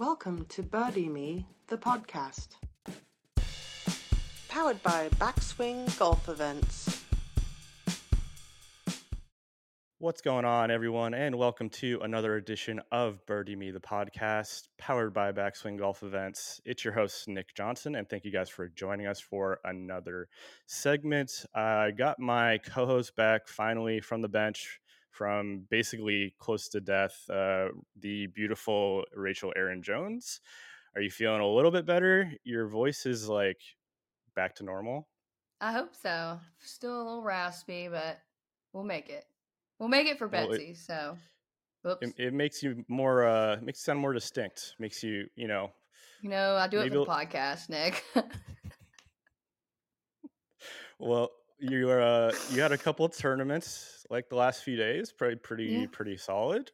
Welcome to Birdie Me, the podcast. Powered by Backswing Golf Events. What's going on, everyone, and welcome to another edition of Birdie Me, the podcast, powered by Backswing Golf Events. It's your host, Nick Johnson, and thank you guys for joining us for another segment. I got my co host back finally from the bench from basically close to death, uh, the beautiful Rachel Aaron Jones. Are you feeling a little bit better? Your voice is like back to normal. I hope so. Still a little raspy, but we'll make it. We'll make it for Well, it- Betsy. so, whoops. It, it makes you more, uh, makes you sound more distinct. Makes you, you know, you know, I do it for the podcast, Nick. well, you are, uh, you had a couple of tournaments like the last few days, pretty, pretty, Yeah. pretty solid.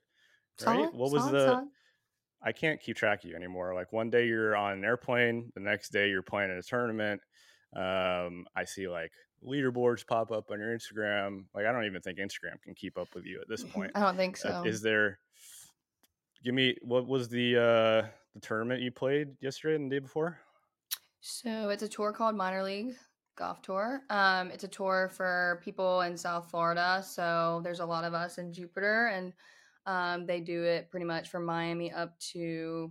solid. Right? What was solid, the? solid. I can't keep track of you anymore. Like one day you're on an airplane, the next day you're playing in a tournament. Um, I see like leaderboards pop up on your Instagram. Like I don't even think Instagram can keep up with you at this point. I don't think Uh, so. is there? Give me what was the uh the tournament you played yesterday and the day before? So it's a tour called Minor League Golf Tour. Um, it's a tour for people in South Florida. So there's a lot of us in Jupiter, and um, they do it pretty much from Miami up to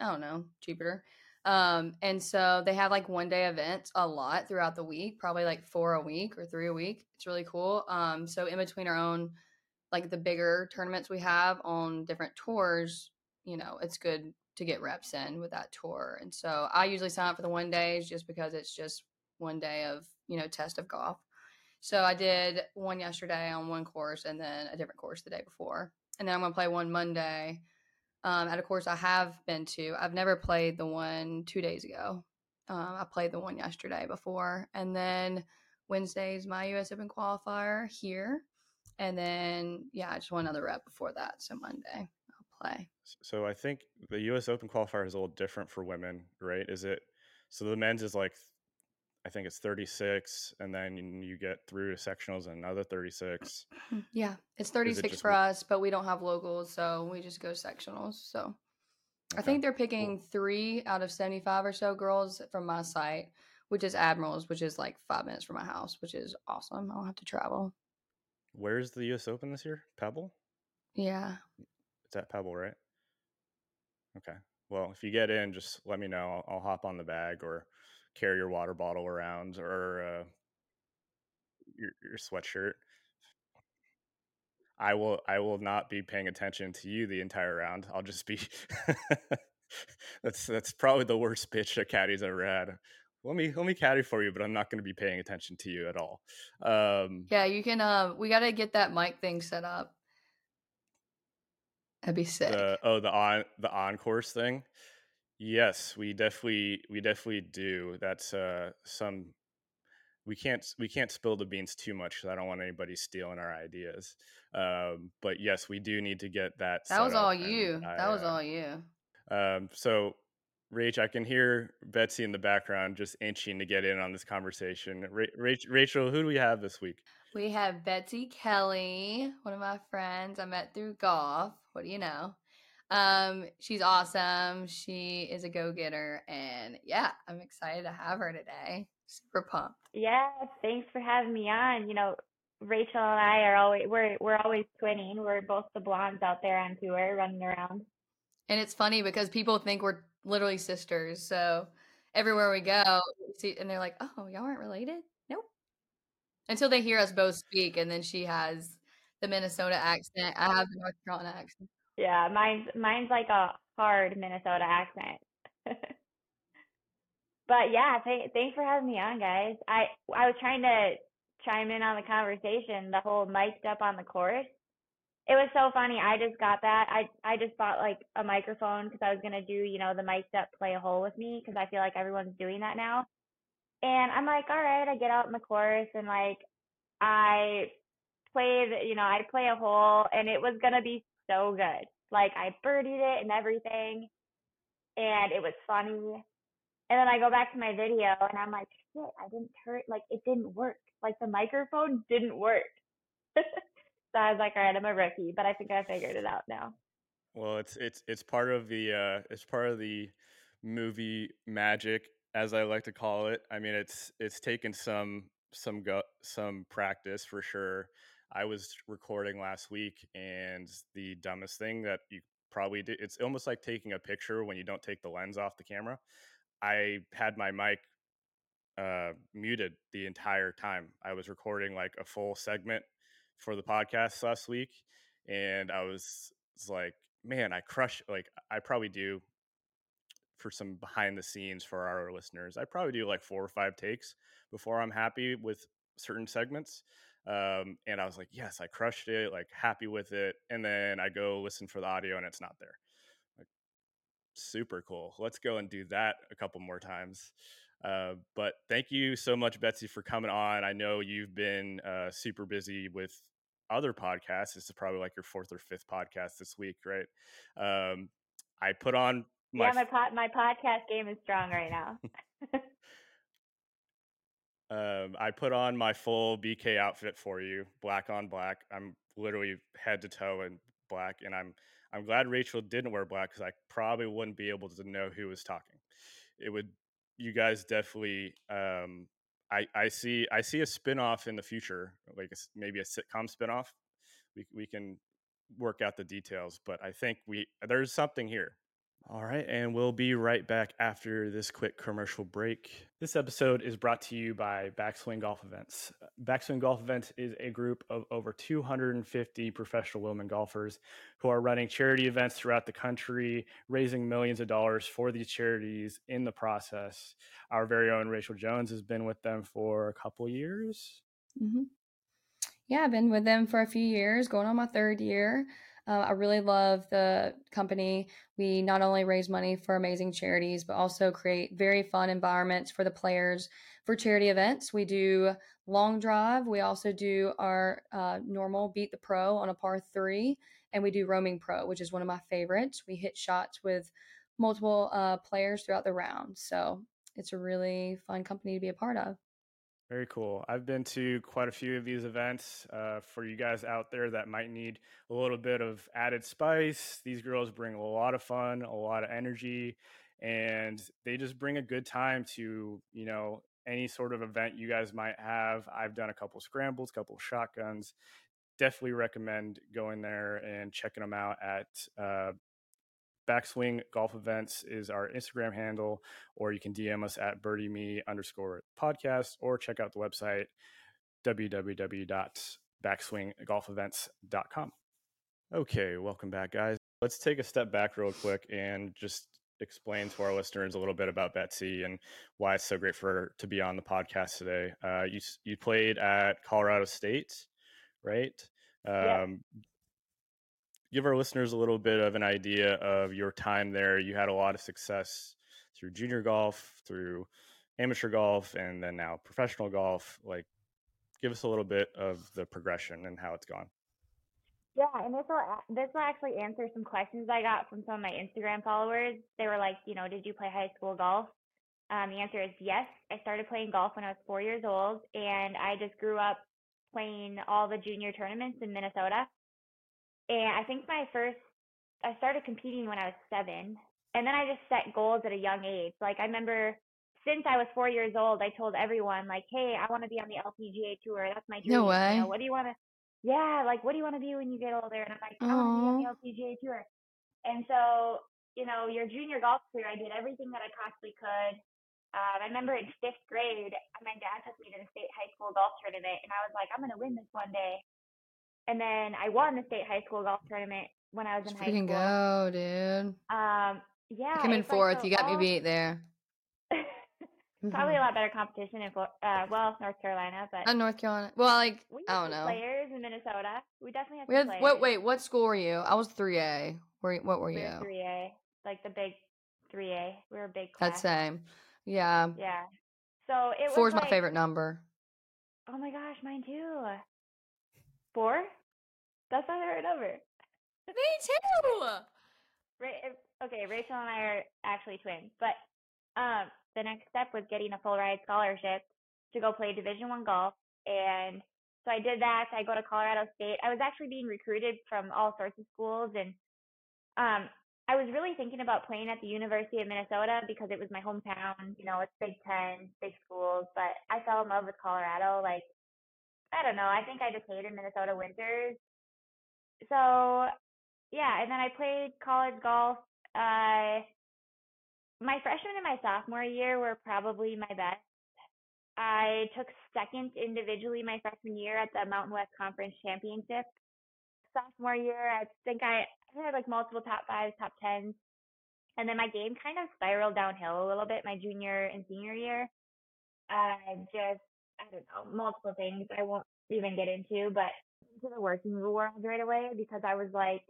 I don't know Jupiter. Um, and so they have like one day events a lot throughout the week, probably like four a week or three a week. It's really cool. Um, so in between our own like the bigger tournaments we have on different tours, you know, it's good to get reps in with that tour. And so I usually sign up for the one days just because it's just one day of, you know, test of golf. So I did one yesterday on one course and then a different course the day before. And then I'm to play one Monday um, at a course I have been to. I've never played the one two days ago. Um, I played the one yesterday before. And then Wednesday's my US Open qualifier here. And then, yeah, just one other rep before that. So Monday I'll play. So I think the U.S. Open qualifier is a little different for women, right? Is it? So the men's is like, I think it's 36, and then you get through to sectionals and another 36. Yeah, it's 36 just for us, but we don't have locals, so we just go sectionals. So I think they're cool. picking three out of 75 or so girls from my site, which is Admirals, which is like five minutes from my house, which is awesome. I don't have to travel. Where's the U.S. Open this year? Pebble. Yeah. It's at Pebble, right? Okay. Well, if you get in, just let me know. I'll, I'll hop on the bag or carry your water bottle around or uh, your your sweatshirt. I will I will not be paying attention to you the entire round. I'll just be That's that's probably the worst pitch a caddy's ever had. Let me let me caddy for you, but I'm not going to be paying attention to you at all. Um, Yeah, you can, uh, we got to get that mic thing set up. That'd be sick. the oh the on the on course thing yes we definitely we definitely do that's uh some we can't we can't spill the beans too much because i don't want anybody stealing our ideas um but yes we do need to get that that was all you. I, that was uh, all you. um so Rach, I can hear Betsy in the background just inching to get in on this conversation. Ra- Rach, Rachel, who do we have this week? We have Betsy Kelly, one of my friends I met through golf. What do you know? Um, she's awesome. She is a go-getter, and yeah, I'm excited to have her today. Super pumped. Yeah, thanks for having me on. You know, Rachel and I are always we're we're always twinning. We're both the blondes out there on tour running around. And it's funny because people think we're literally sisters. So everywhere we go, see, and they're like, "Oh, y'all aren't related?" Nope. Until they hear us both speak, and then she has the Minnesota accent. I have the North Carolina accent. Yeah, mine's mine's like a hard Minnesota accent. But yeah, th thanks for having me on, guys. I I was trying to chime in on the conversation, the whole mic'd up on the course. It was so funny. I just got that. I I just bought like a microphone because I was gonna do, you know, the mic'd up play a hole with me because I feel like everyone's doing that now. And I'm like, all right, I get out in the course and like I played, you know, I play a hole and it was gonna be so good. Like I birdied it and everything, and it was funny. And then I go back to my video and I'm like, shit, I didn't turn like it didn't work. Like the microphone didn't work. so I was like, all right, I'm a rookie, but I think I figured it out now. Well, it's it's it's part of the uh, it's part of the movie magic, as I like to call it. I mean, it's it's taken some some go some practice for sure. I was recording last week, and the dumbest thing that you probably did it's almost like taking a picture when you don't take the lens off the camera. I had my mic uh, muted the entire time. I was recording like a full segment for the podcast last week, and I was, was like, man, I crush. Like I probably do for some behind the scenes for our listeners. I probably do like four or five takes before I'm happy with certain segments. Um, and I was like, yes, I crushed it, like happy with it. And then I go listen for the audio and it's not there. Like, super cool. Let's go and do that a couple more times. Uh, but thank you so much, Betsy, for coming on. I know you've been uh, super busy with other podcasts. This is probably like your fourth or fifth podcast this week, right? Um, I put on my yeah, my pod, my podcast game is strong right now. um, I put on my full BK outfit for you, black on black. I'm literally head to toe in black, and I'm I'm glad Rachel didn't wear black because I probably wouldn't be able to know who was talking. It would you guys definitely um, I, I see I see a spinoff in the future, like a, maybe a sitcom spinoff. We we can work out the details, but I think we there's something here. All right, and we'll be right back after this quick commercial break. This episode is brought to you by Backswing Golf Events. Backswing Golf Events is a group of over 250 professional women golfers who are running charity events throughout the country, raising millions of dollars for these charities in the process. Our very own Rachel Jones has been with them for a couple years. Mm-hmm. Yeah, I've been with them for a few years, going on my third year. Uh, I really love the company. We not only raise money for amazing charities, but also create very fun environments for the players for charity events. We do long drive. We also do our uh, normal beat the pro on a par three, and we do roaming pro, which is one of my favorites. We hit shots with multiple uh, players throughout the round. So it's a really fun company to be a part of. Very cool. I've been to quite a few of these events. Uh, for you guys out there that might need a little bit of added spice, these girls bring a lot of fun, a lot of energy, and they just bring a good time to you know any sort of event you guys might have. I've done a couple scrambles, couple shotguns. Definitely recommend going there and checking them out at uh, Backswing Golf Events is our Instagram handle, or you can DM us at birdie me underscore podcast, or check out the website www.backswinggolfevents.com. Okay, welcome back, guys. Let's take a step back real quick and just explain to our listeners a little bit about Betsy and why it's so great for her to be on the podcast today. Uh, you you played at Colorado State, right? Um, yeah give our listeners a little bit of an idea of your time there. You had a lot of success through junior golf, through amateur golf, and then now professional golf. Like, give us a little bit of the progression and how it's gone. Yeah, and this will this will actually answer some questions I got from some of my Instagram followers. They were like, you know, did you play high school golf? Um, the answer is yes. I started playing golf when I was four years old, and I just grew up playing all the junior tournaments in Minnesota. And I think my first, I started competing when I was seven. And then I just set goals at a young age. Like I remember since I was four years old, I told everyone like, "Hey, I want to be on the LPGA tour. That's my dream." No way. You know, what do you want to? Yeah, like what do you want to be when you get older? And I'm like, I want to be on the LPGA tour. And so, you know, your junior golf career, I did everything that I possibly could. Um, I remember in fifth grade, my dad took me to the state high school golf tournament, and I was like, I'm gonna win this one day. And then I won the state high school golf tournament when I was in high school. go, dude. Um, yeah. I came in fourth. Like, you got all... me beat there. Probably a lot better competition in uh, well North Carolina, but uh, North Carolina. Well, like we I don't know. Players in Minnesota. We definitely have. We had what? Wait, what school were you? I was three A. Where? What were we you? Three A, like the big three A. We were a big class. That's same. Yeah. Yeah. So it was. Four's like, my favorite number. Oh my gosh, mine too. Four? That's not her number. Me too. Ra- okay, Rachel and I are actually twins, but um, the next step was getting a full ride scholarship to go play Division One golf, and so I did that. I go to Colorado State. I was actually being recruited from all sorts of schools, and um, I was really thinking about playing at the University of Minnesota because it was my hometown. You know, it's Big Ten, big schools. But I fell in love with Colorado. Like, I don't know. I think I just hated Minnesota winters. So, yeah. And then I played college golf. Uh, my freshman and my sophomore year were probably my best. I took second individually my freshman year at the Mountain West Conference Championship. Sophomore year, I think I I had like multiple top fives, top tens. And then my game kind of spiraled downhill a little bit my junior and senior year. I just, I don't know, multiple things I won't even get into, but into the working world right away because I was like,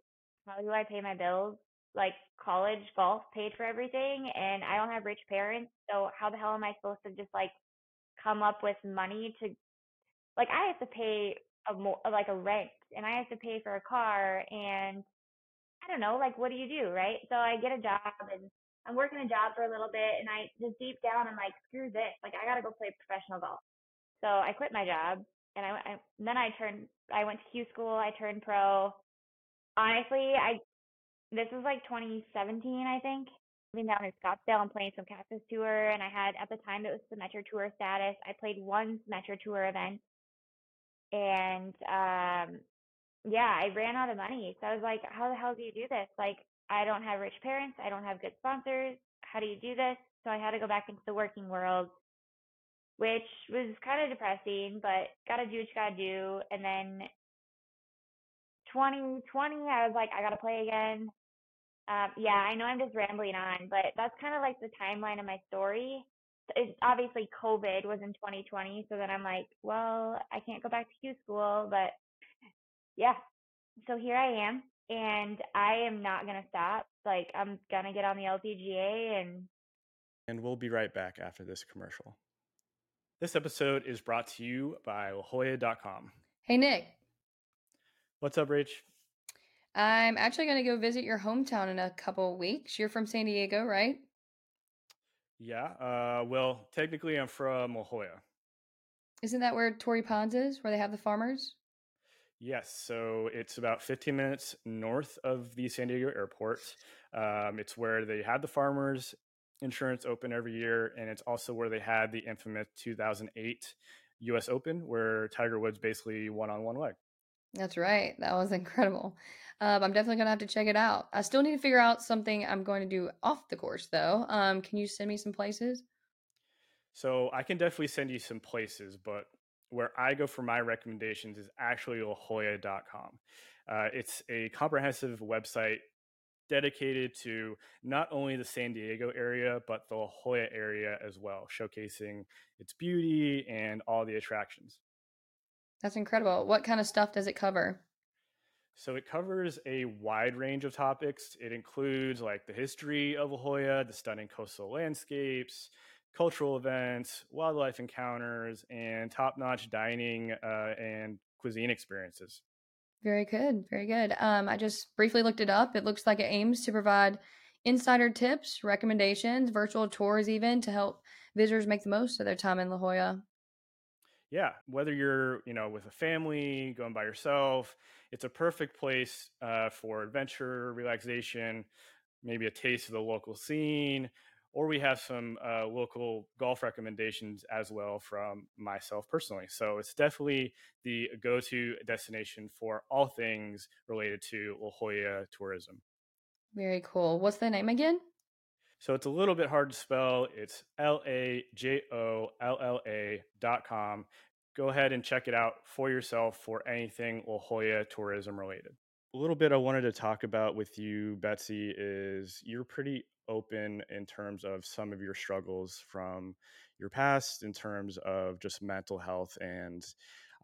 how do I pay my bills? Like college golf paid for everything and I don't have rich parents. So how the hell am I supposed to just like come up with money to, like I have to pay a more, like a rent and I have to pay for a car and I don't know, like what do you do, right? So I get a job and I'm working a job for a little bit and I just deep down I'm like, screw this. Like I gotta go play professional golf. So I quit my job and I, I then I turned I went to Q school, I turned pro. Honestly, I this was like 2017, I think. Living down in Scottsdale and playing some Cactus Tour, and I had at the time it was the Metro Tour status. I played one Metro Tour event, and um, yeah, I ran out of money. So I was like, how the hell do you do this? Like, I don't have rich parents. I don't have good sponsors. How do you do this? So I had to go back into the working world, which was kind of depressing, but gotta do what you gotta do. And then 2020, I was like, I gotta play again. Um, yeah, I know I'm just rambling on, but that's kind of like the timeline of my story. It's obviously COVID was in 2020, so then I'm like, well, I can't go back to Q school, but yeah. So here I am, and I am not gonna stop. Like I'm gonna get on the LPGA, and And we'll be right back after this commercial. This episode is brought to you by LaJolla.com. Hey, Nick. What's up, Rach? I'm actually going to go visit your hometown in a couple weeks. You're from San Diego, right? Yeah. Uh, well, technically, I'm from La Jolla. Isn't that where Torrey Pines is, where they have the farmers? Yes, so it's about 15 minutes north of the San Diego airport. Um, it's where they had the farmers insurance open every year, and it's also where they had the infamous 2008 U.S. Open, where Tiger Woods basically won on one leg. That's right. That was incredible. Um, I'm definitely to have to check it out. I still need to figure out something I'm going to do off the course, though. Um, can you send me some places? So I can definitely send you some places, but where I go for my recommendations is actually lajolla.com. Uh, it's a comprehensive website dedicated to not only the San Diego area, but the La Jolla area as well, showcasing its beauty and all the attractions. That's incredible. What kind of stuff does it cover? So it covers a wide range of topics. It includes like the history of La Jolla, the stunning coastal landscapes, cultural events, wildlife encounters, and top notch dining uh, and cuisine experiences. Very good. Very good. Um, I just briefly looked it up. It looks like it aims to provide insider tips, recommendations, virtual tours, even to help visitors make the most of their time in La Jolla. Yeah, whether you're you know with a family, going by yourself, it's a perfect place uh, for adventure, relaxation, maybe a taste of the local scene, or we have some uh, local golf recommendations as well from myself personally. So it's definitely the go to destination for all things related to La Jolla tourism. Very cool. What's the name again? So it's a little bit hard to spell. It's L A J O L L A dot com. Go ahead and check it out for yourself for anything La Jolla tourism related. A little bit I wanted to talk about with you, Betsy, is you're pretty open in terms of some of your struggles from your past in terms of just mental health and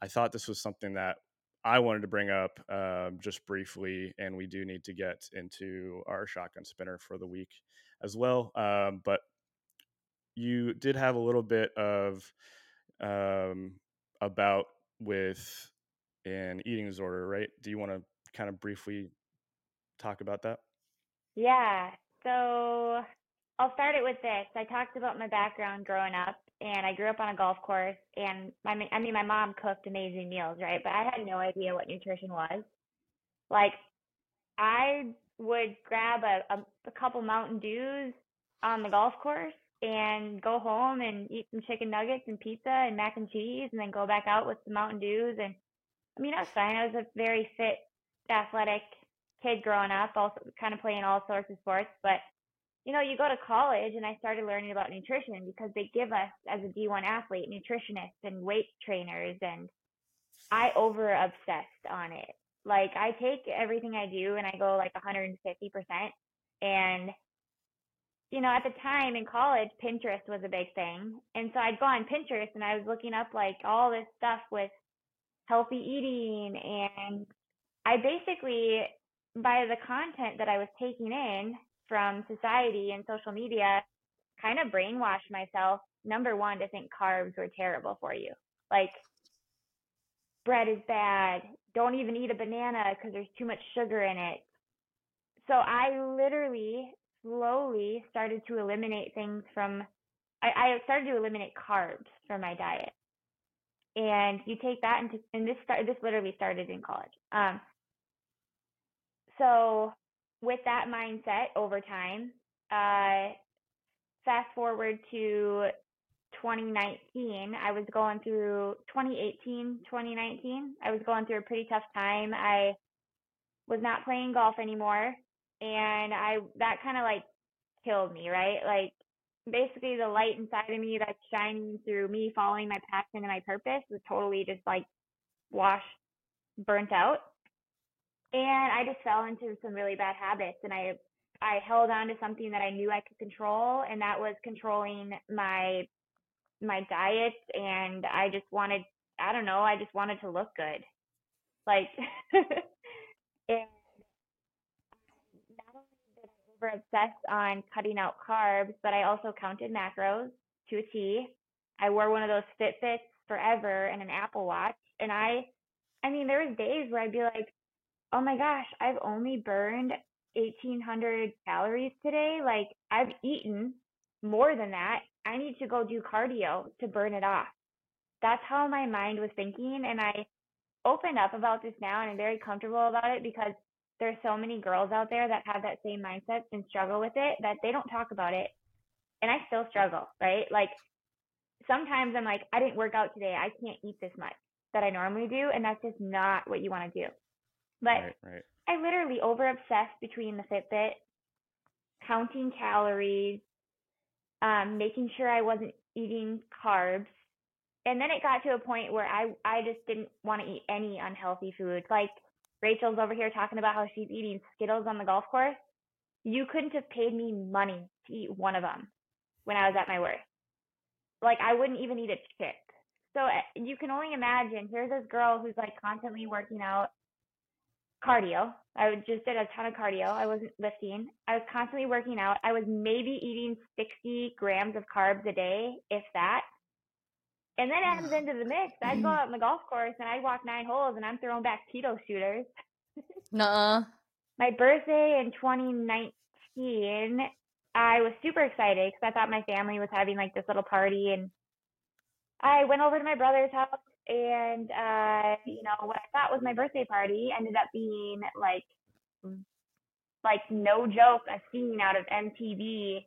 i thought this was something that i wanted to bring up um, just briefly and we do need to get into our shotgun spinner for the week as well um, but you did have a little bit of um, about with an eating disorder right do you want to kind of briefly talk about that yeah. So I'll start it with this. I talked about my background growing up, and I grew up on a golf course. And my, I mean, my mom cooked amazing meals, right? But I had no idea what nutrition was. Like, I would grab a, a, a couple Mountain Dews on the golf course and go home and eat some chicken nuggets and pizza and mac and cheese and then go back out with some Mountain Dews and I mean I was fine. I was a very fit, athletic kid growing up, also kind of playing all sorts of sports. But you know, you go to college and I started learning about nutrition because they give us as a D1 athlete nutritionists and weight trainers and I over obsessed on it. Like I take everything I do and I go like 150% and you know, at the time in college, Pinterest was a big thing. And so I'd go on Pinterest and I was looking up like all this stuff with healthy eating and I basically by the content that I was taking in from society and social media, kind of brainwashed myself. Number one, to think carbs were terrible for you. Like, bread is bad. Don't even eat a banana because there's too much sugar in it. So I literally slowly started to eliminate things from, I, I started to eliminate carbs from my diet. And you take that into, and this start, this literally started in college. Um, so with that mindset over time, uh, fast forward to 2019, I was going through 2018, 2019. I was going through a pretty tough time. I was not playing golf anymore, and I that kind of like killed me, right? Like basically the light inside of me that's shining through me following my passion and my purpose was totally just like washed, burnt out and I just fell into some really bad habits and I I held on to something that I knew I could control and that was controlling my my diet and I just wanted I don't know, I just wanted to look good. Like and not only did I over obsess on cutting out carbs, but I also counted macros to a T. I wore one of those Fitbits forever and an Apple Watch and I I mean there was days where I'd be like oh my gosh, I've only burned 1800 calories today. Like I've eaten more than that. I need to go do cardio to burn it off. That's how my mind was thinking. And I opened up about this now and I'm very comfortable about it because there's so many girls out there that have that same mindset and struggle with it that they don't talk about it. And I still struggle, right? Like sometimes I'm like, I didn't work out today. I can't eat this much that I normally do. And that's just not what you want to do. But Right, right. I literally over obsessed between the Fitbit, counting calories, um, making sure I wasn't eating carbs. And then it got to a point where I, I just didn't want to eat any unhealthy food. Like Rachel's over here talking about how she's eating Skittles on the golf course. You couldn't have paid me money to eat one of them when I was at my worst. Like I wouldn't even eat a chip. So uh, you can only imagine. Here's this girl who's like constantly working out, cardio. I just did a ton of cardio. I wasn't lifting. I was constantly working out. I was maybe eating 60 grams of carbs a day, if that. And then it comes into the mix. I'd go out on the golf course and I'd walk nine holes and I'm throwing back keto shooters. Nuh-uh. My birthday in 2019, I was super excited because I thought my family was having like this little party and I went over to my brother's house and uh, you know what I thought was my birthday party ended up being like like no joke a scene out of MTV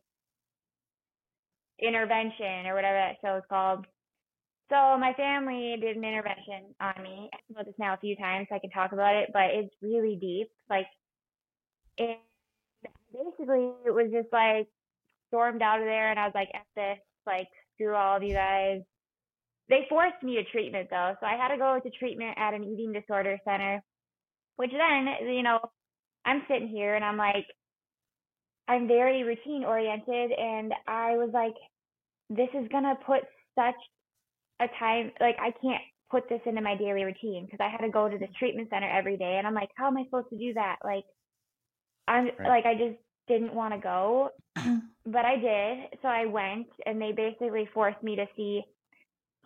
intervention or whatever that show is called. So my family did an intervention on me. I about this now a few times, so I can talk about it, but it's really deep. Like, and basically it was just like stormed out of there, and I was like, "F this!" Like, screw all of you guys. They forced me to treatment though, so I had to go to treatment at an eating disorder center. Which then, you know, I'm sitting here and I'm like, I'm very routine oriented, and I was like, this is gonna put such a time like I can't put this into my daily routine because I had to go to this mm-hmm. treatment center every day, and I'm like, how am I supposed to do that? Like, I'm Right. like, I just didn't want to go, but I did. So I went, and they basically forced me to see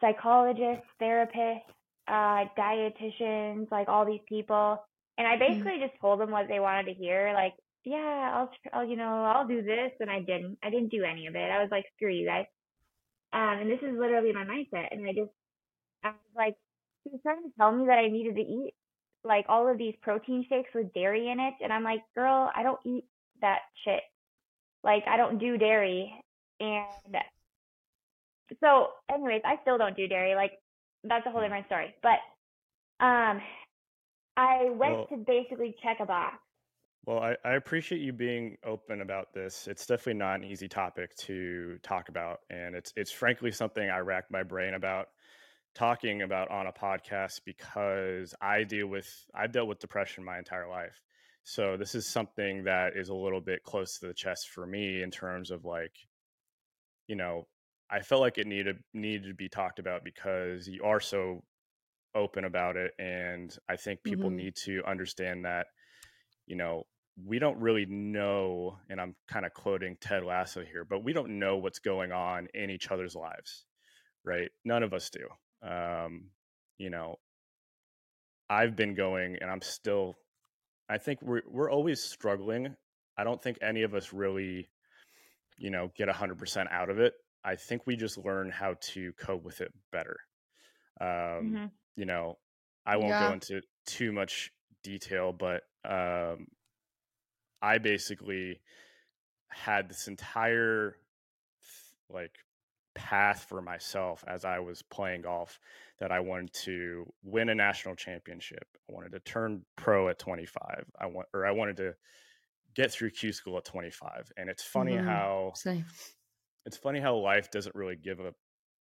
psychologists, therapists, uh, dietitians, like all these people. And I basically just told them what they wanted to hear. Like, yeah, I'll, I'll, you know, I'll do this. And I didn't. I didn't do any of it. I was like, screw you guys. Um, and this is literally my mindset. And I just, I was like, she was trying to tell me that I needed to eat like all of these protein shakes with dairy in it, and I'm like, girl, I don't eat that shit. Like I don't do dairy, and so anyways, I still don't do dairy. Like that's a whole Mm. different story. But um, I went Well- to basically check a box. Well, I, I appreciate you being open about this. It's definitely not an easy topic to talk about, and it's it's frankly something I rack my brain about talking about on a podcast because I deal with I've dealt with depression my entire life. So this is something that is a little bit close to the chest for me in terms of like, you know, I felt like it needed needed to be talked about because you are so open about it, and I think people Mhm. need to understand that, you know, we don't really know, and I'm kind of quoting Ted Lasso here, but we don't know what's going on in each other's lives, right? None of us do. Um, you know, I've been going, and I'm still. I think we're we're always struggling. I don't think any of us really, you know, get hundred percent out of it. I think we just learn how to cope with it better. Um, Mhm. You know, I won't Yeah. go into too much detail, but um, I basically had this entire like path for myself as I was playing golf that I wanted to win a national championship. I wanted to turn pro at 25. I want or I wanted to get through Q school at 25. And it's funny Mhm. how Same. It's funny how life doesn't really give a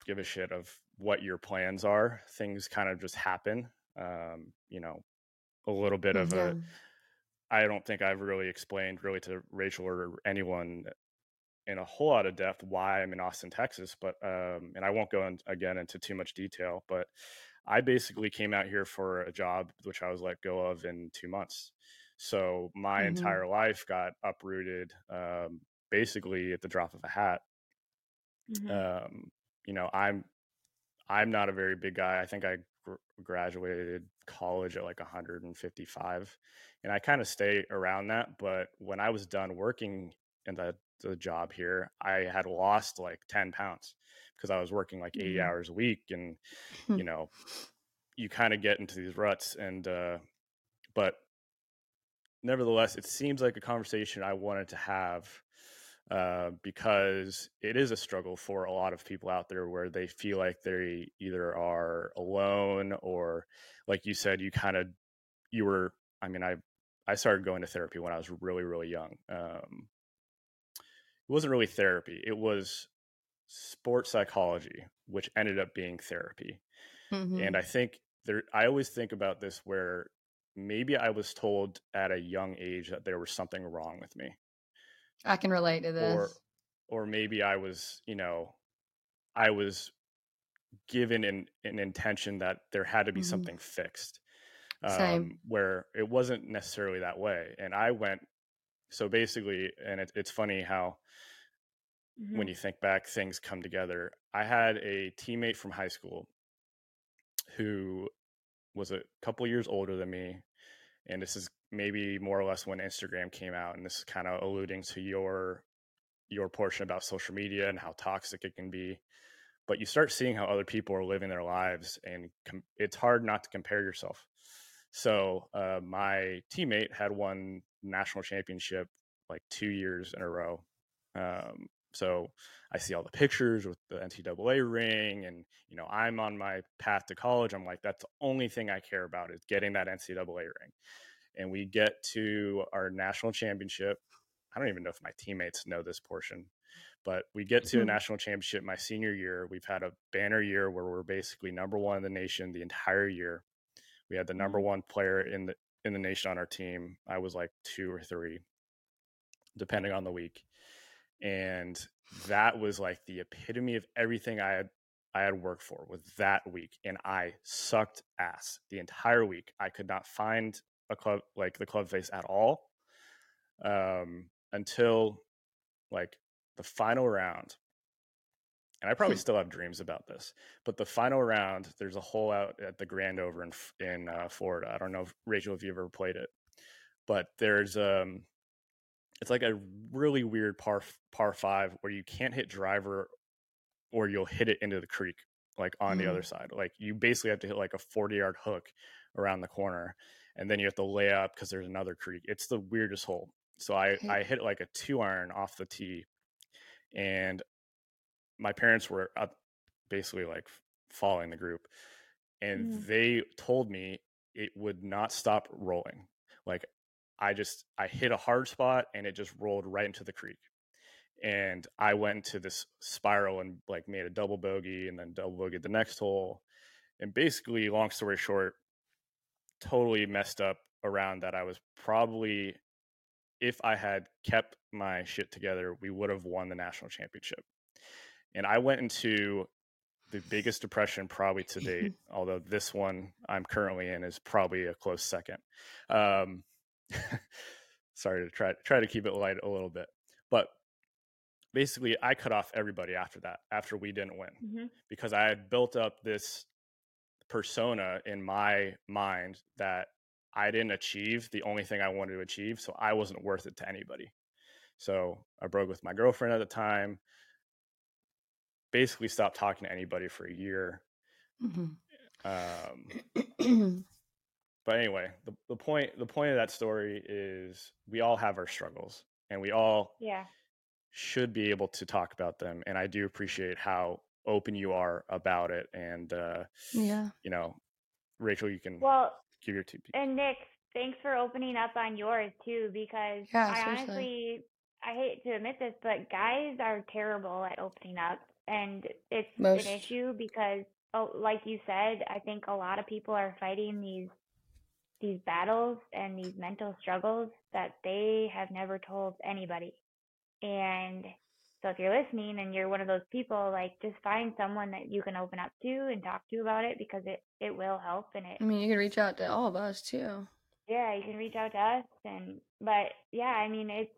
give a shit of what your plans are. Things kind of just happen. Um, you know, a little bit of Yeah. a I don't think I've really explained really to Rachel or anyone in a whole lot of depth why I'm in Austin, Texas, but um, and I won't go in, again into too much detail, but I basically came out here for a job which I was let go of in two months. So my Mhm. entire life got uprooted um, basically at the drop of a hat. Mhm. Um, you know, I'm I'm not a very big guy. I think I gr- graduated college at like 155, and I kind of stay around that. But when I was done working in the the job here, I had lost like 10 pounds because I was working like 80 Mhm. hours a week, and Hmm. you know, you kind of get into these ruts. And uh, but nevertheless, it seems like a conversation I wanted to have uh, because it is a struggle for a lot of people out there where they feel like they either are alone or, like you said, you kind of you were. I mean, I I started going to therapy when I was really really young. Um, it wasn't really therapy; it was sports psychology, which ended up being therapy. Mhm. And I think there, I always think about this where maybe I was told at a young age that there was something wrong with me I can relate to this. or or maybe I was, you know, I was given an, an intention that there had to be Mhm. something fixed. Same. Um, where it wasn't necessarily that way. And I went, so basically, and it, it's funny how Mhm. when you think back, things come together. I had a teammate from high school who was a couple years older than me. And this is maybe more or less when Instagram came out. And this is kind of alluding to your your portion about social media and how toxic it can be. But you start seeing how other people are living their lives, and com- it's hard not to compare yourself. So uh, my teammate had won national championship like two years in a row. Um, so I see all the pictures with the NCAA ring, and you know I'm on my path to college. I'm like, that's the only thing I care about is getting that NCAA ring. And we get to our national championship. I don't even know if my teammates know this portion, but we get to a Mhm. national championship my senior year. We've had a banner year where we're basically number one in the nation the entire year. We had the number one player in the in the nation on our team. I was like two or three, depending on the week. And that was like the epitome of everything I had I had worked for was that week. And I sucked ass the entire week. I could not find a club like the club face at all. Um until like the final round. And I probably Hmm. still have dreams about this, but the final round, there's a hole out at the Grand Over in in uh, Florida. I don't know, if, Rachel, if you've ever played it, but there's um, it's like a really weird par par five where you can't hit driver, or you'll hit it into the creek, like on the Mhm. other side. Like you basically have to hit like a 40 yard hook around the corner, and then you have to lay up because there's another creek. It's the weirdest hole. So I Okay. I hit like a two iron off the tee, and my parents were up basically like following the group, and Mhm. they told me it would not stop rolling. Like I just I hit a hard spot and it just rolled right into the creek. And I went into this spiral and like made a double bogey and then double bogeyed the next hole. And basically, long story short, totally messed up around that. I was probably if I had kept my shit together, we would have won the national championship. And I went into the biggest depression probably to date, although this one I'm currently in is probably a close second. Um, sorry to try try to keep it light a little bit, but basically I cut off everybody after that after we didn't win Mhm. because I had built up this persona in my mind that I didn't achieve the only thing I wanted to achieve, so I wasn't worth it to anybody. So I broke with my girlfriend at the time. Basically, stopped talking to anybody for a year. Mhm. Um, but anyway, the, the point the point of that story is we all have our struggles, and we all Yeah. should be able to talk about them. And I do appreciate how open you are about it. And uh, yeah. you know, Rachel, you can Well, give your two. and Nick, thanks for opening up on yours too, because Yeah, I seriously. honestly, I hate to admit this, but guys are terrible at opening up, and it's Most- an issue because, oh, like you said, I think a lot of people are fighting these these battles and these mental struggles that they have never told anybody. And so if you're listening and you're one of those people, like just find someone that you can open up to and talk to about it because it it will help and it I mean, you can reach out to all of us too. yeah, you can reach out to us and but yeah, I mean it's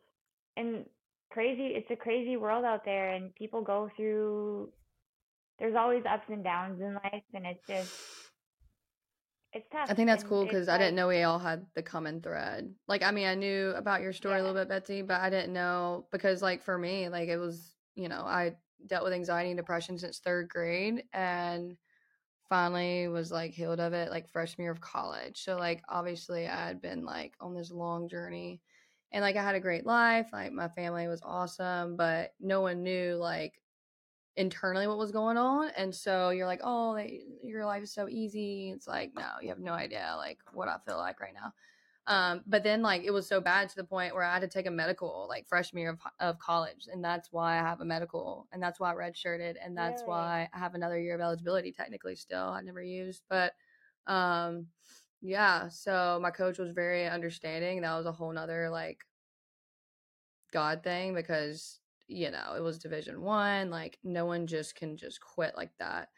and crazy it's a crazy world out there and people go through there's always ups and downs in life and it's just it's tough. I think that's and cool because I didn't know we all had the common thread. Like, I mean, I knew about your story a little bit, Betsy, but I didn't know because, like, for me, like, it was, you know, I dealt with anxiety and depression since third grade and finally was like healed of it like freshman year of college. So, like, obviously, I had been like on this long journey and like I had a great life. Like, my family was awesome, but no one knew, like, internally what was going on and so you're like oh they, your life is so easy it's like no you have no idea like what i feel like right now um but then like it was so bad to the point where i had to take a medical like freshman year of, of college and that's why i have a medical and that's why i redshirted and that's Really? why i have another year of eligibility technically still i never used but um yeah so my coach was very understanding that was a whole nother like god thing because you know it was division one like no one just can just quit like that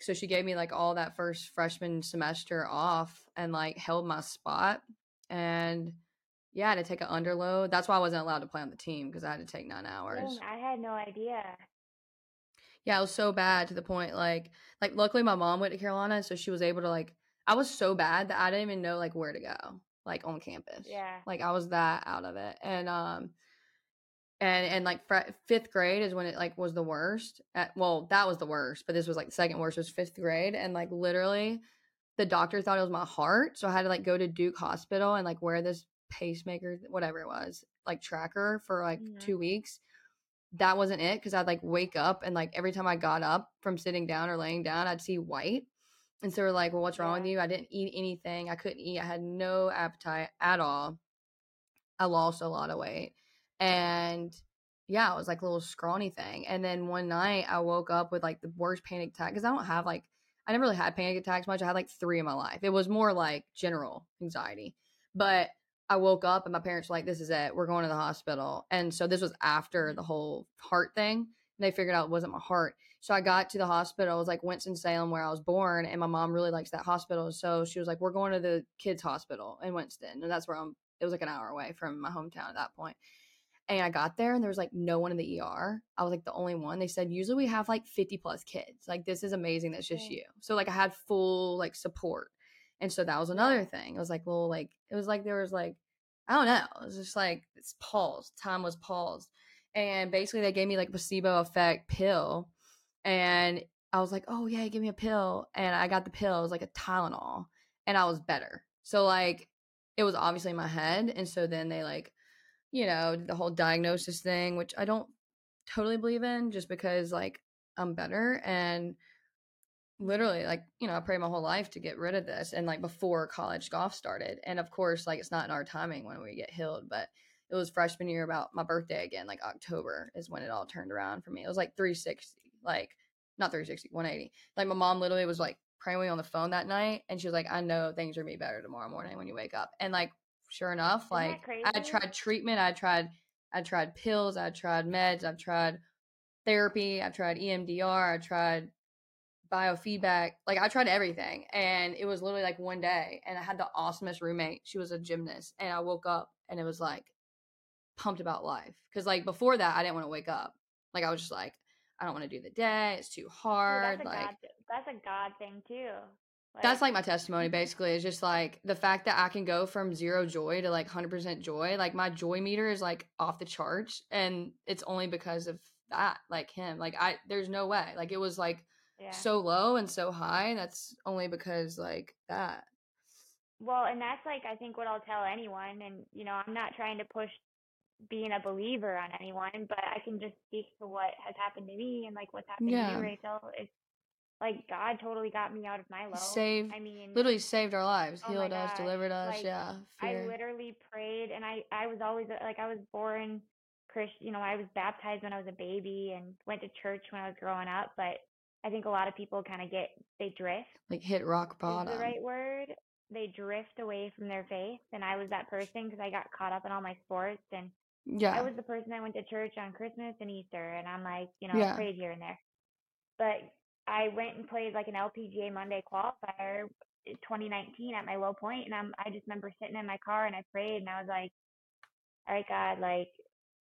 so she gave me like all that first freshman semester off and like held my spot and yeah I had to take an underload that's why i wasn't allowed to play on the team because i had to take nine hours Dang, I had no idea. yeah, it was so bad to the point like like luckily my mom went to Carolina, so she was able to like I was so bad that I didn't even know like where to go like on campus. Yeah. Like I was that out of it. And um and and like fr- fifth grade is when it like was the worst. At, well, that was the worst, but this was like second worst was fifth grade, and like literally, the doctor thought it was my heart, so I had to like go to Duke Hospital and like wear this pacemaker, whatever it was, like tracker for like Mhm. two weeks. That wasn't it because I'd like wake up and like every time I got up from sitting down or laying down, I'd see white. And so we're like, well, what's wrong with you? I didn't eat anything. I couldn't eat. I had no appetite at all. I lost a lot of weight. And yeah, it was like a little scrawny thing. And then one night I woke up with like the worst panic attack because I don't have like, I never really had panic attacks much. I had like three in my life. It was more like general anxiety. But I woke up and my parents were like, this is it. We're going to the hospital. And so this was after the whole heart thing. And they figured out it wasn't my heart. So I got to the hospital. It was like Winston-Salem where I was born. And my mom really likes that hospital. So she was like, we're going to the kids hospital in Winston. And that's where I'm, it was like an hour away from my hometown at that point. And I got there and there was like no one in the ER. I was like the only one. They said usually we have like 50 plus kids. Like this is amazing. That's just you. So like I had full like support. And so that was another thing. It was like well, like it was like there was like I don't know. It was just like it's paused. Time was paused. And basically they gave me like placebo effect pill. And I was like, oh yeah, give me a pill. And I got the pill. It was like a Tylenol. And I was better. So like it was obviously in my head. And so then they like, you know, the whole diagnosis thing, which I don't totally believe in just because like I'm better and literally like you know i prayed my whole life to get rid of this and like before college golf started and of course like it's not in our timing when we get healed but it was freshman year about my birthday again like october is when it all turned around for me. It was like 360 like not 360 180 like my mom literally was like praying on the phone that night and she was like i know things are gonna be better tomorrow morning when you wake up and like sure enough like i tried treatment i tried i tried pills i tried meds i've tried therapy i've tried emdr i tried biofeedback. Like I tried everything and it was literally like one day and I had the awesomest roommate. She was a gymnast and I woke up and it was like pumped about life. Cause like before that I didn't want to wake up. Like I was just like, I don't want to do the day. It's too hard. that's like God. That's a God thing too. That's like my testimony mm-hmm. basically is just like the fact that I can go from zero joy to like 100% joy. Like my joy meter is like off the charts and it's only because of that, like him. Like I, there's no way. Like it was like yeah. so low and so high. and That's only because like that. Well, and that's like I think what I'll tell anyone, and you know, I'm not trying to push being a believer on anyone, but I can just speak to what has happened to me and like what's happened to Yeah. you, Rachel. It's like God totally got me out of my low. saved- I mean, Literally saved our lives, Oh healed us, delivered us. like, yeah, I literally prayed, and I I was always uh, like I was born Christian. You know, I was baptized when I was a baby and went to church when I was growing up. But I think a lot of people kind of get they drift like hit rock bottom. the right word. They drift away from their faith, and I was that person because I got caught up in all my sports, and yeah, I was the person that went to church on Christmas and Easter, and I'm like, you know, Yeah. prayed here and there. But I went and played like an LPGA Monday qualifier, eh, 2019 at my low point, and I'm I just remember sitting in my car and I prayed, and I was like, all right, God, like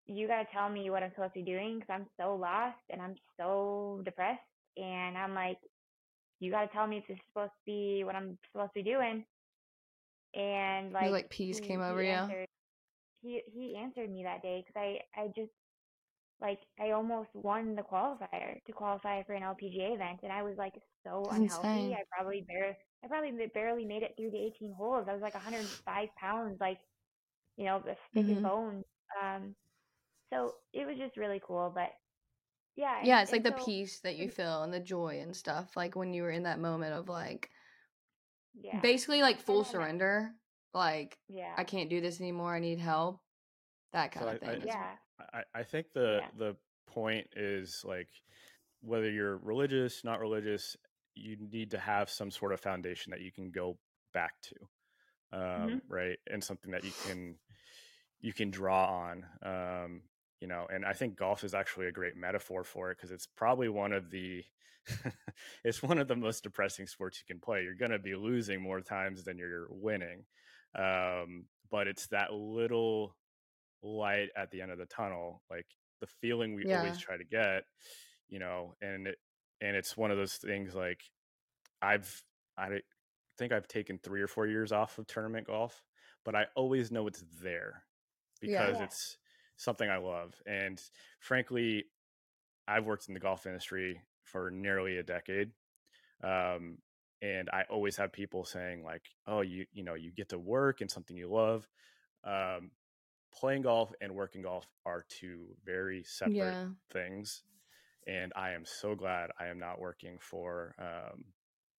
you got to tell me what I'm supposed to be doing because I'm so lost and I'm so depressed, and I'm like, you got to tell me if this is supposed to be what I'm supposed to be doing. And like, like peace he- came over you. He he answered me that day because I I just like I almost won the qualifier to qualify for an LPGA event, and I was like so That's unhealthy. insane. I probably barely I probably barely made it through the 18 holes. I was like 105 pounds, like you know, the stick Mhm. and bones. Um, so it was just really cool, but yeah, Yeah, it's like and the peace that you feel and the joy and stuff. Like when you were in that moment of like Yeah, basically like full then I- surrender. Like yeah, I can't do this anymore. I need help. That kind So of thing. I- is- yeah, I, I think the Yeah. the point is like whether you're religious, not religious, you need to have some sort of foundation that you can go back to, um, Mm-hmm. right? And something that you can you can draw on, um, you know. And I think golf is actually a great metaphor for it because it's probably one of the it's one of the most depressing sports you can play. You're going to be losing more times than you're winning, um, but it's that little light at the end of the tunnel like the feeling we Yeah. always try to get you know and it and it's one of those things like i've i think i've taken three or four years off of tournament golf but i always know it's there because Yeah. it's something i love and frankly i've worked in the golf industry for nearly a decade um, and i always have people saying like oh you you know you get to work in something you love um, playing golf and working golf are two very separate Yeah. things and i am so glad i am not working for um,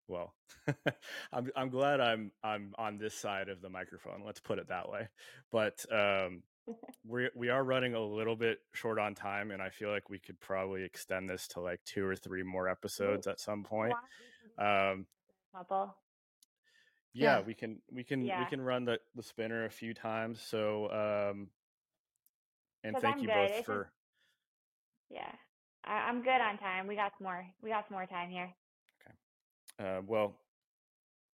well I'm, I'm glad i'm i'm on this side of the microphone let's put it that way but um, we we are running a little bit short on time and i feel like we could probably extend this to like two or three more episodes at some point Why don't we um, couple? Yeah, Yeah. we can we can we can run the the spinner a few times so um and thank I'm you good. both It's just- for Yeah, I, I'm good on time. We got some more. We got some more time here. Uh, well,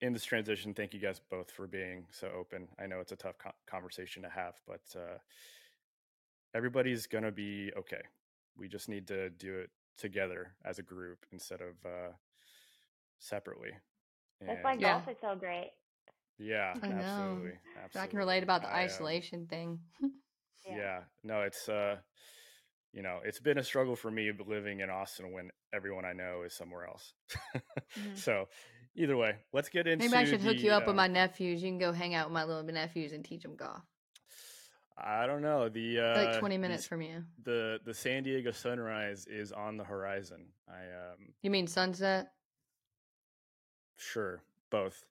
in this transition, thank you guys both for being so open. I know it's a tough co- conversation to have, but uh, everybody's gonna be okay. We just need to do it together as a group instead of uh, separately. That's why And- Yeah. golf is so great. yeah, I know. absolutely, absolutely. I can relate about the I, um, isolation thing. yeah. no it's uh you know it's been a struggle for me living in austin when everyone i know is somewhere else Mhm. so Either way, let's get into. Maybe I should hook you up with uh, my nephews. You can go hang out with my little nephews and teach them golf. I don't know the uh, like 20 minutes s- from you. the the San Diego sunrise is on the horizon. I um You mean sunset? Sure both.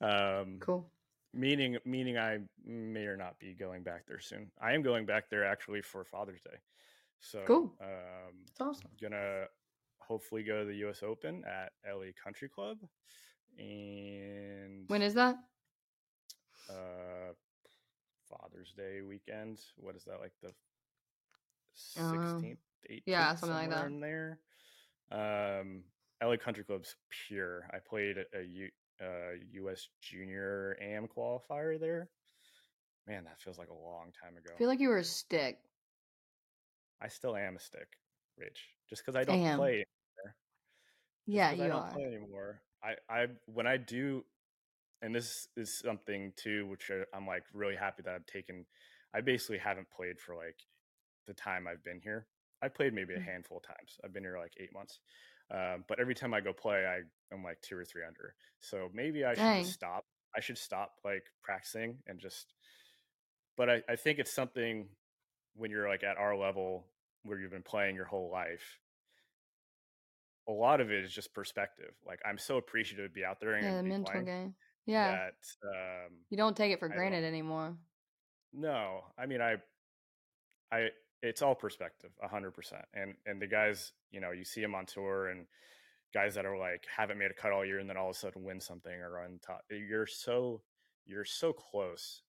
Um, Cool. meaning meaning I may or not be going back there soon. I am going back there actually for Father's Day. So Cool. Um, It's awesome. gonna hopefully go to the U.S. Open at LA Country Club, and When is that? uh, Father's Day weekend. What is that like the Oh. sixteenth, eighteenth? Yeah, something like that. In there. Um, LA Country Club's pure. I played a, a U, uh, U.S. Junior AM qualifier there. Man, that feels like a long time ago. I feel like you were a stick. I still am a stick, Rich. Just because I don't Damn. play Yeah, you I don't are. play anymore. I, I when I do, and this is something too, which I'm like really happy that I've taken. I basically haven't played for like the time I've been here. I played maybe a Mm. handful of times. I've been here like eight months, um, but every time I go play, I am like two or three under. So maybe I should Dang. just stop. I should stop like practicing and just. But I, I think it's something when you're like at our level where you've been playing your whole life a lot of it is just perspective like i'm so appreciative to be out there and Yeah, the mental playing game. Yeah. that um You don't take it for I granted anymore. no i mean i i it's all perspective a hundred percent and and the guys you know you see them on tour and guys that are like haven't made a cut all year and then all of a sudden win something or on top you're so you're so close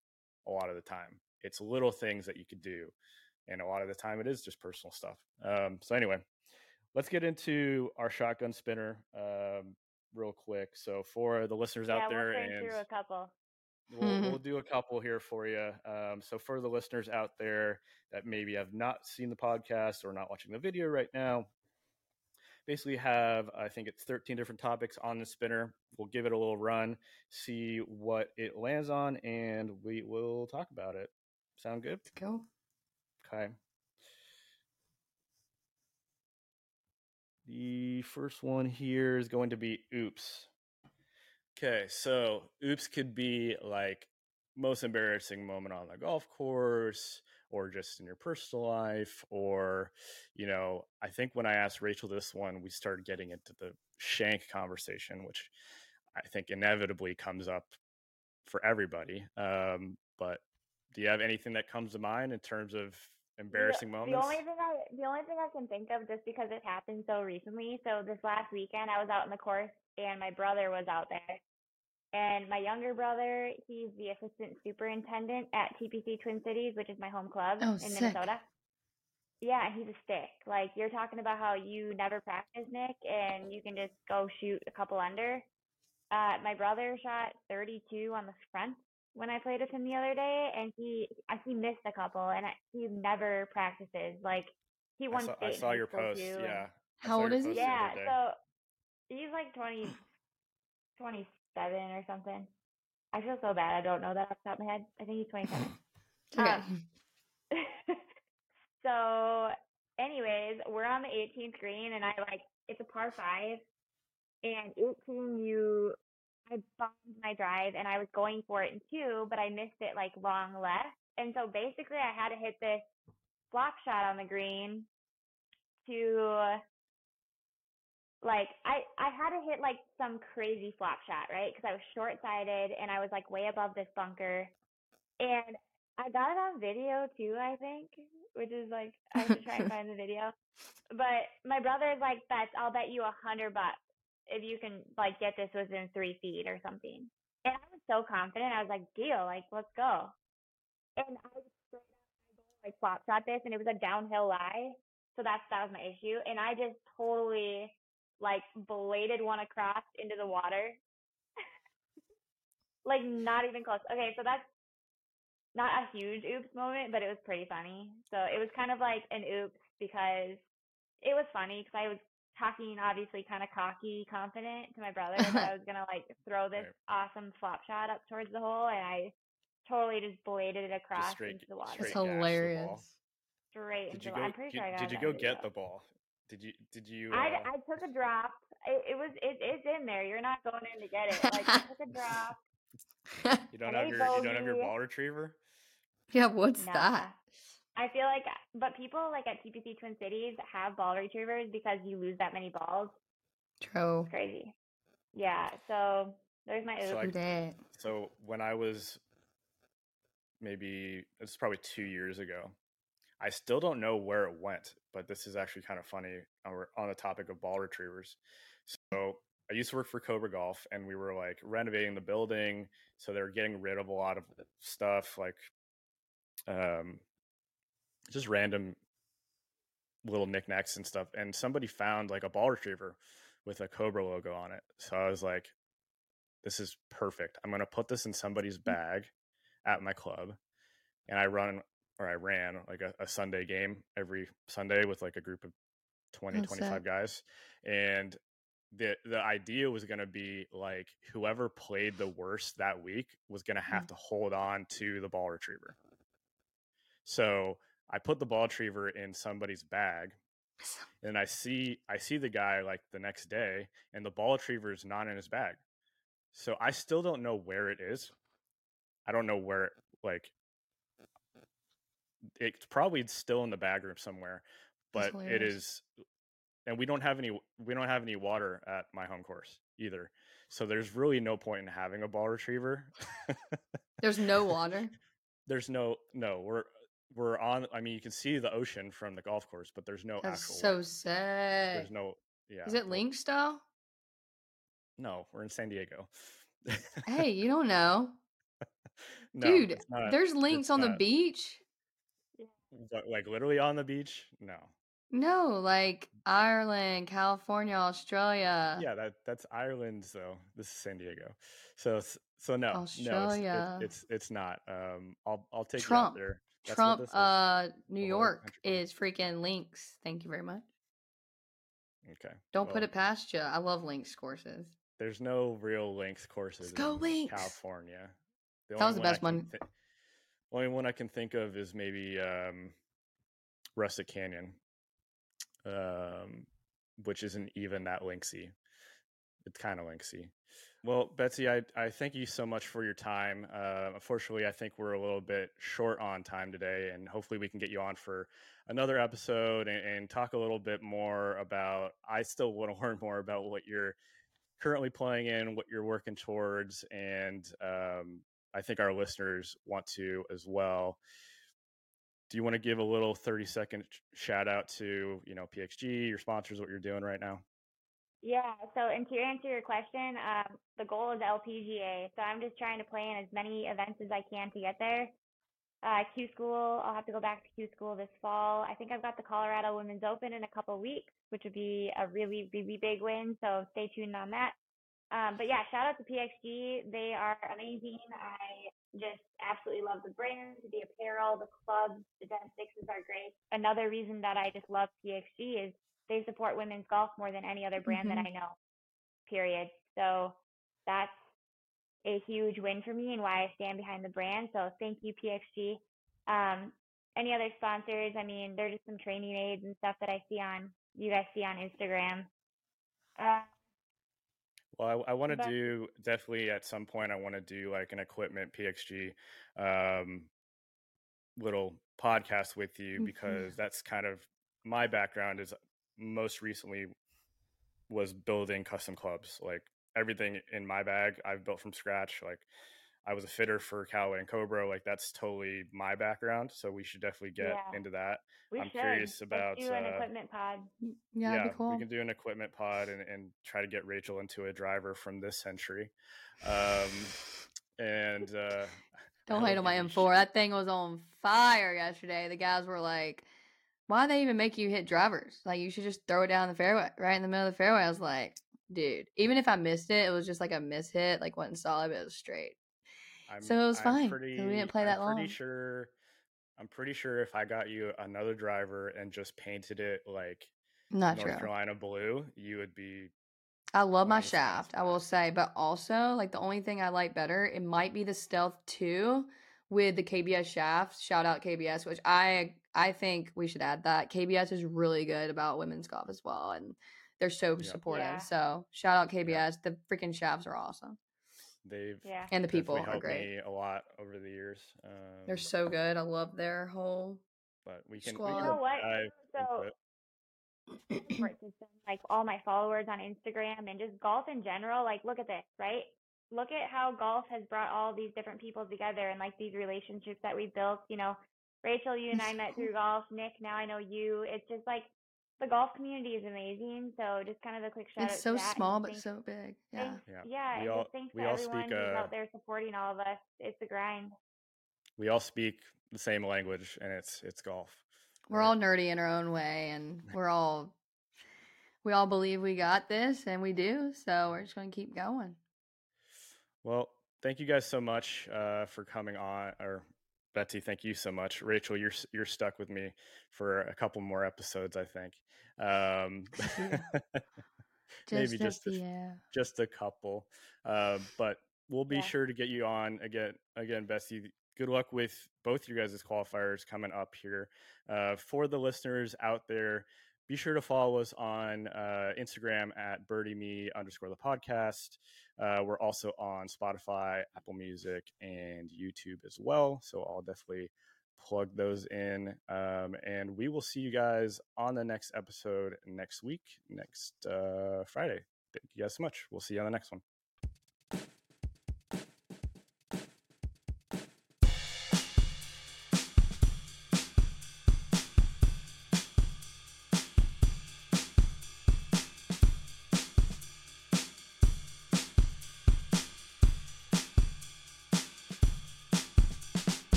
a lot of the time. It's little things that you could do and a lot of the time it is just personal stuff. Um so anyway let's get into our shotgun spinner um real quick. So for the listeners yeah, out there we'll and through a couple. We'll, we'll do a couple here for you. Um, so for the listeners out there that maybe have not seen the podcast or not watching the video right now, basically have I think it's 13 different topics on the spinner. We'll give it a little run, see what it lands on, and we will talk about it. Sound good? Let's go. Okay. The first one here is going to be oops. Okay, so oops could be like most embarrassing moment on the golf course or just in your personal life or you know, I think when I asked Rachel this one, we started getting into the shank conversation, which I think inevitably comes up for everybody. Um, but do you have anything that comes to mind in terms of embarrassing the, moments? The only thing I the only thing I can think of just because it happened so recently. So this last weekend I was out in the course and my brother was out there. And my younger brother, he's the assistant superintendent at TPC Twin Cities, which is my home club Oh, in sick. Minnesota. Yeah, he's a stick. Like you're talking about how you never practice, Nick, and you can just go shoot a couple under. Uh, my brother shot 32 on the front when I played with him the other day, and he I- he missed a couple, and I, he never practices. Like he I won saw, I saw your post. Yeah. How old is he? post the other yeah, so he's like 20, 27 or something. I feel so bad. I don't know that off the top of my head. I think he's 27. Okay. Um, so, anyways, we're on the 18th green, and I like it's a par five, and 18 you I bombed my drive, and I was going for it in two, but I missed it like long left, and so basically I had to hit this flop shot on the green to like I I had to hit like some crazy flop shot, right? Because I was short sighted and I was like way above this bunker, and I got it on video too. I think, which is like I should try and find the video. But my brother's like, "Bets, I'll bet you a hundred bucks if you can like get this within three feet or something." And I was so confident. I was like, "Deal, like let's go." And I like flop shot this, and it was a downhill lie. So that's that was my issue, and I just totally like bladed one across into the water. like not even close. Okay, so that's not a huge oops moment, but it was pretty funny. So it was kind of like an oops because it was funny because I was talking obviously kind of cocky, confident to my brother that I was gonna like throw this Right. awesome flop shot up towards the hole, and I totally just bladed it across straight- into the water. straight It's gash the ball. hilarious. Straight Did into you the go? I'm pretty did, sure I got did you go video. get the ball? Did you? Did you? I, Uh, I took a drop. It, it was it, it's in there. You're not going in to get it. Like I took a drop. you don't have ate your. You don't have your ball retriever. yeah, what's Nah. that? I feel like, but people like at TPC Twin Cities have ball retrievers because you lose that many balls. True. It's crazy. Yeah. So there's my So. I- So when I was maybe it's probably two years ago, I still don't know where it went, but this is actually kind of funny. We're on the topic of ball retrievers. So I used to work for Cobra Golf, and we were like renovating the building, so they were getting rid of a lot of stuff, like um, just random little knickknacks and stuff. And somebody found like a ball retriever with a Cobra logo on it. So I was like, this is perfect. I'm going to put this in somebody's bag at my club. And I run or I ran like a, a Sunday game every Sunday with like a group of 20, Oh, 25 sick. guys. And the the idea was going to be like whoever played the worst that week was going to have Mm. to hold on to the ball retriever. So I put the ball retriever in somebody's bag and I see I see the guy like the next day and the ball retriever is not in his bag. So I still don't know where it is. I don't know where like it's probably still in the bag room somewhere, but it is and we don't have any we don't have any water at my home course either. So there's really no point in having a ball retriever. There's no water. there's no no, we're we're on I mean you can see the ocean from the golf course, but there's no That's actual so water. sad. There's no yeah. Is it link style? No, we're in San Diego. Hey, you don't know. No, Dude, not- there's links on the beach. What, like literally on the beach? No. No, like Ireland, California, Australia. yeah, that that's Ireland though. This is San Diego. So so no, no, it's, Australia. it's, it's not. Um, I'll I'll take Trump. there. That's Trump, uh, New York is freaking links. Thank you very much. okay. Don't put it past you. I love links courses. There's no real links courses go in Lynx! California. The That was the best one. thi- only one I can think of is maybe um, Rustic Canyon, um, which isn't even that linksy. It's kind of linksy. Well, Betsy, I, I thank you so much for your time. Uh, unfortunately, I think we're a little bit short on time today, and hopefully, we can get you on for another episode and, and talk a little bit more about. I still want to learn more about what you're currently playing in, what you're working towards, and um, I think our listeners want to as well. Do you want to give a little 30 second shout out to, you know, PXG, your sponsors, what you're doing right now? Yeah. So, and to answer your question, um, the goal is LPGA. So I'm just trying to play in as many events as I can to get there. Uh, Q School, I'll have to go back to Q School this fall. I think I've got the Colorado Women's Open in a couple weeks, which would be a really, really big win. So stay tuned on that. Um, but yeah, shout out to PXG. They are amazing. I just absolutely love the brand, the apparel, the clubs, the Gen 6s are great. Another reason that I just love PXG is they support women's golf more than any other brand that Mhm. I know, period. So that's a huge win for me and why I stand behind the brand. So thank you, PXG. Um, any other sponsors? I mean, they're just some training aids and stuff that I see on you guys see on Instagram. Uh, Well, I, I want to do definitely at some point. I want to do like an equipment PXG um, little podcast with you Mhm. because that's kind of my background. Is most recently was building custom clubs. Like everything in my bag, I've built from scratch. Like I was a fitter for Callaway and Cobra. Like that's totally my background. So we should definitely get Yeah. into that. we I'm should. curious about, Let's do an uh, equipment pod. Yeah, that'd be cool. we can do an equipment pod and, and try to get Rachel into a driver from this century. Um, and uh, Don't hate on my M4. That thing was on fire yesterday. The guys were like, why they even make you hit drivers? Like, you should just throw it down the fairway, right in the middle of the fairway. I was like, dude, even if I missed it, it was just like a miss hit, like wasn't solid, but it was straight. I'm, So it was I'm fine, Pretty, we didn't play that I'm that Pretty sure. I'm pretty sure if I got you another driver and just painted it like Not North true. Carolina blue, you would be I love my Mine is fine, shaft, I will say, but also like the only thing I like better, it might be the Stealth 2 with the KBS shaft. Shout out KBS, which I I think we should add that. KBS is really good about women's golf as well, and they're so Yeah. supportive. Yeah. So shout out KBS. The freaking shafts are awesome. They've Yeah. And the people definitely are great. me a lot over the years. Um, They're so good. I love their whole but we can, we squad. can You know what? So- system, like all my followers on Instagram and just golf in general. Like, look at this, right? Look at how golf has brought all these different people together and like these relationships that we built. You know, Rachel, you and I met through golf. Nick, now I know you. It's just like the golf community is amazing. So just kind of a quick shout out. It's to so that small but thanks- so big. Yeah. thanks- Yeah. yeah, We and all- just thanks we to all everyone speak, who's uh, out there supporting all of us. It's the grind. We all speak the same language, and it's it's golf. We're right? all nerdy in our own way and we're all we all believe we got this and we do. So we're just gonna keep going. Well, thank you guys so much uh, for coming on. Or Betsy, thank you so much. Rachel, you're you're stuck with me for a couple more episodes, I think. Um, maybe just a, yeah. just a couple, uh, but we'll be Yeah. sure to get you on again. Again, Betsy. Good luck with both your guys' qualifiers coming up here. Uh, for the listeners out there, be sure to follow us on uh, Instagram at birdieme underscore the podcast. Uh, we're also on Spotify, Apple Music, and YouTube as well. So I'll definitely plug those in. Um, and we will see you guys on the next episode next week, next uh, Friday. Thank you guys so much. We'll see you on the next one.